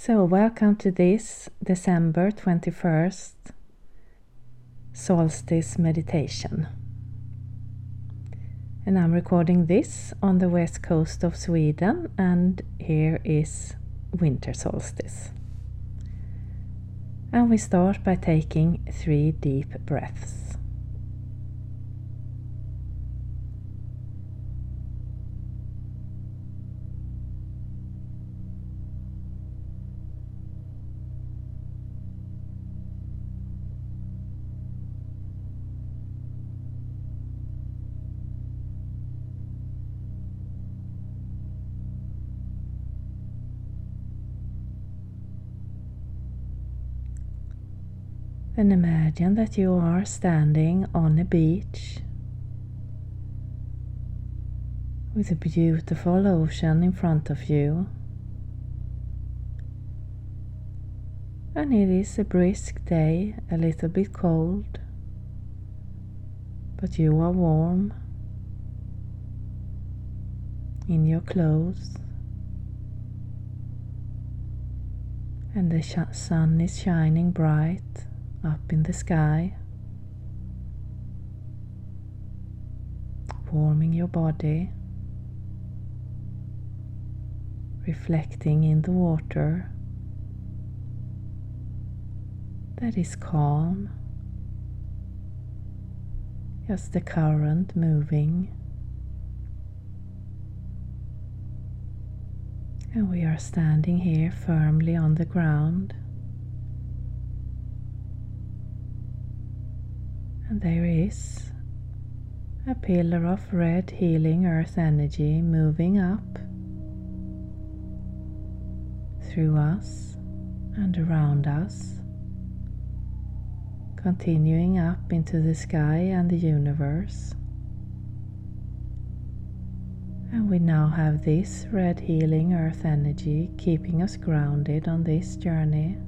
So, welcome to this December 21st solstice meditation. And I'm recording this on the west coast of Sweden, and here is winter solstice. And we start by taking three deep breaths. And imagine that you are standing on a beach with a beautiful ocean in front of you. And it is a brisk day, a little bit cold, but you are warm in your clothes. And the sun is shining bright up in the sky, warming your body, reflecting in the water that is calm, just the current moving. And we are standing here firmly on the ground. There is a pillar of red healing earth energy moving up through us and around us, continuing up into the sky and the universe. And we now have this red healing earth energy keeping us grounded on this journey.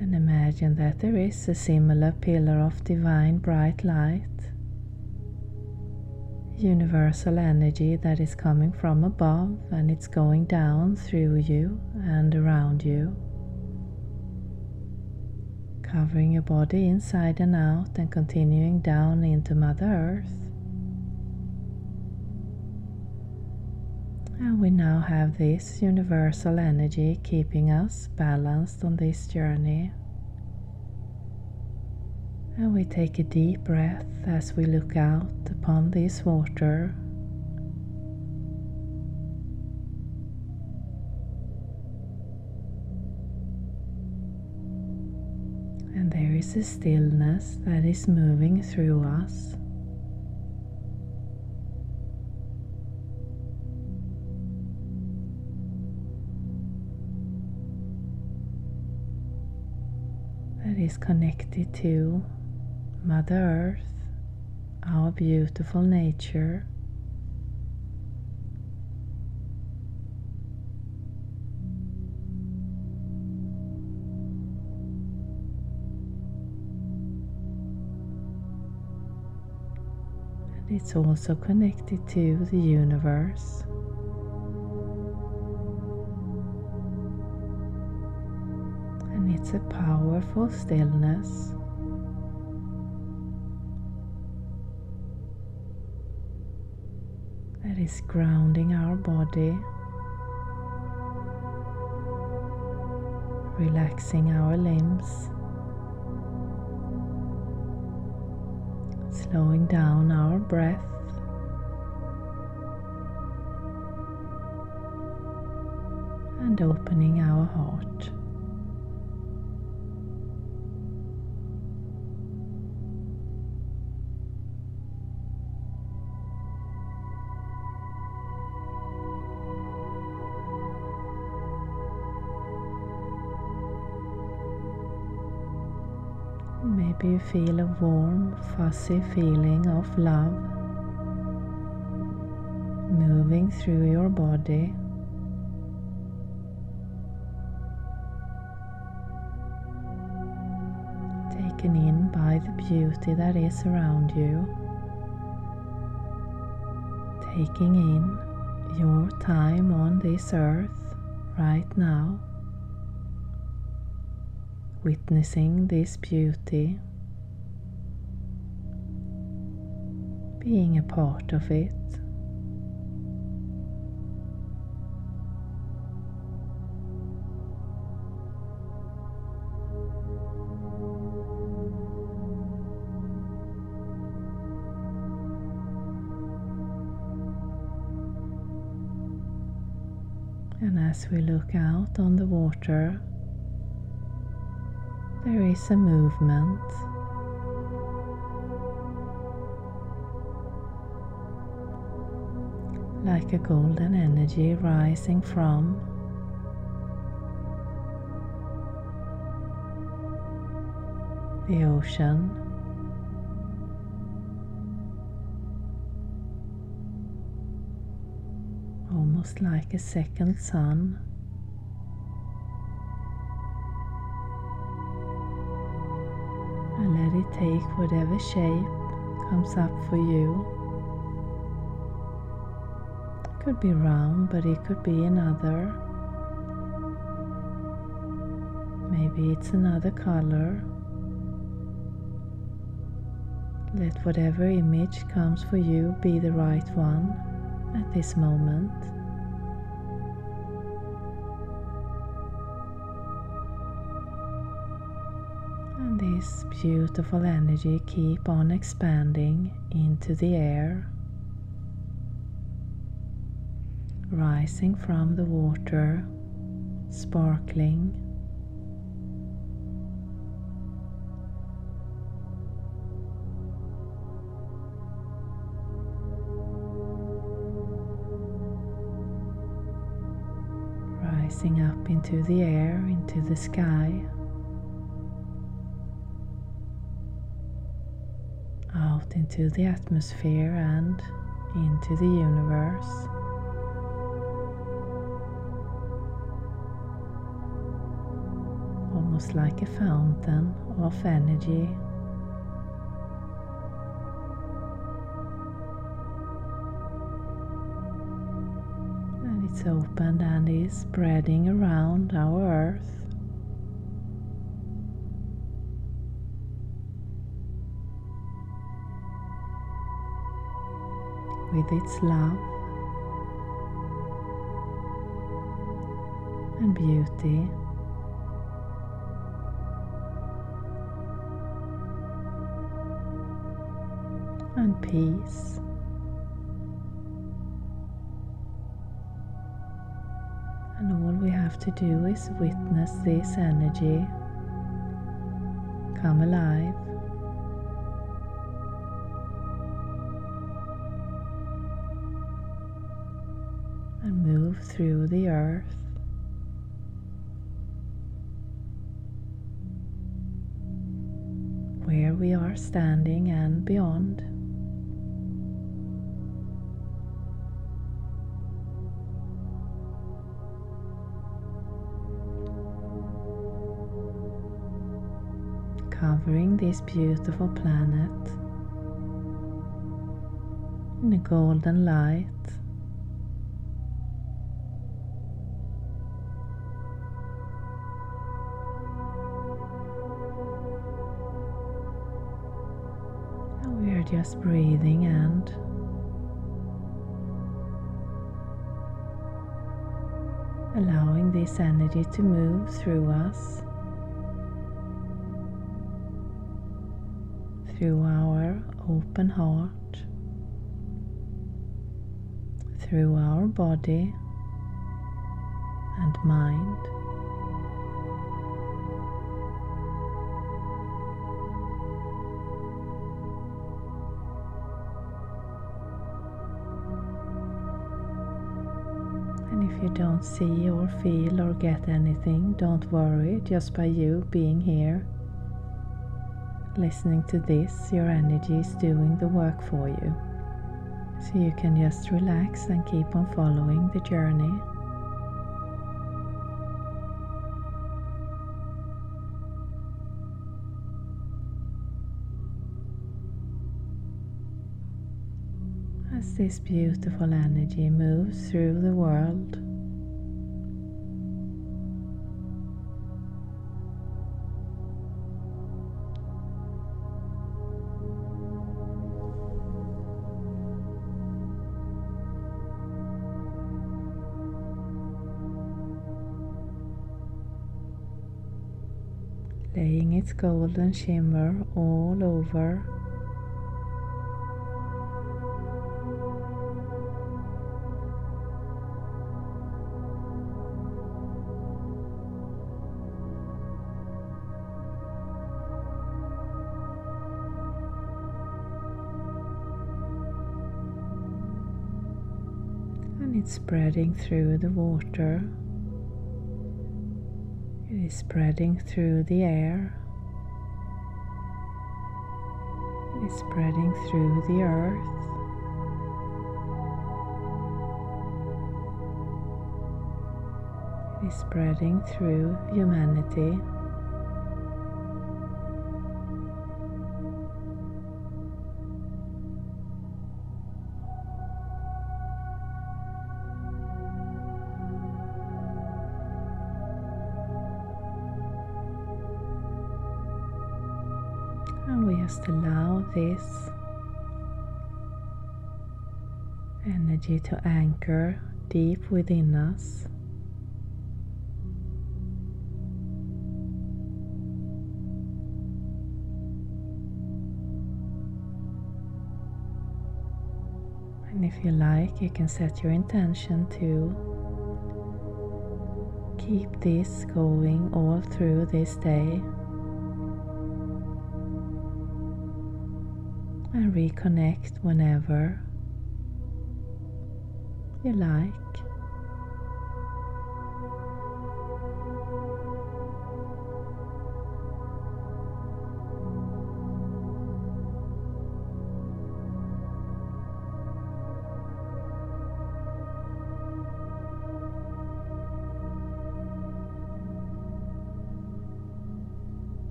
And imagine that there is a similar pillar of divine bright light, universal energy that is coming from above and it's going down through you and around you, covering your body inside and out and continuing down into Mother Earth. And we now have this universal energy keeping us balanced on this journey. And we take a deep breath as we look out upon this water. And there is a stillness that is moving through us. That is connected to Mother Earth, our beautiful nature. And it's also connected to the universe. It's a powerful stillness. That is grounding our body, relaxing our limbs, slowing down our breath. and opening our heart. Maybe you feel a warm, fuzzy feeling of love moving through your body. Taken in by the beauty that is around you. Taking in your time on this earth right now, witnessing this beauty, being a part of it. And as we look out on the water, there is a movement. Like a golden energy rising from the ocean. Almost like a second sun. Let it take whatever shape comes up for you. It could be round, but it could be another. Maybe it's another color. Let whatever image comes for you be the right one at this moment. This beautiful energy keep on expanding into the air, rising from the water, sparkling. Rising up into the air, into the sky, out into the atmosphere and into the universe. Almost like a fountain of energy And It's opened and is spreading around our earth. With its love and beauty. And peace. And all we have to do is witness this energy come alive. Move through the earth. Where we are standing and beyond. covering this beautiful planet in a golden light. Just breathing and allowing this energy to move through us. through our open heart, through our body and mind. You don't see or feel or get anything, don't worry, just by you being here listening to this, your energy is doing the work for you. So you can just relax and keep on following the journey. As this beautiful energy moves through the world. Its golden shimmer all over and it's spreading through the water it is spreading through the air. Is spreading through the earth. Is spreading through humanity. And we just allow this energy to anchor deep within us. And if you like, you can set your intention to keep this going all through this day. And reconnect whenever you like.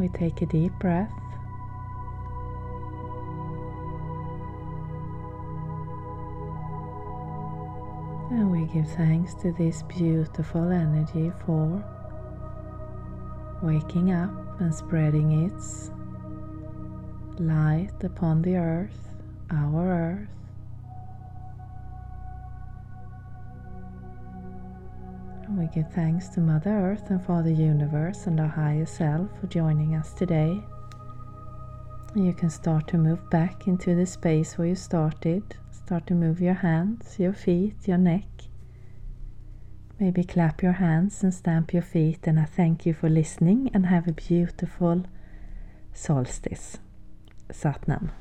We take a deep breath. And we give thanks to this beautiful energy for waking up and spreading its light upon the earth, our earth. We give thanks to Mother Earth and Father Universe and our higher self for joining us today. You can start to move back into the space where you started. Start to move your hands, your feet, your neck. Maybe clap your hands and stamp your feet. And I thank you for listening and have a beautiful solstice. Satnam.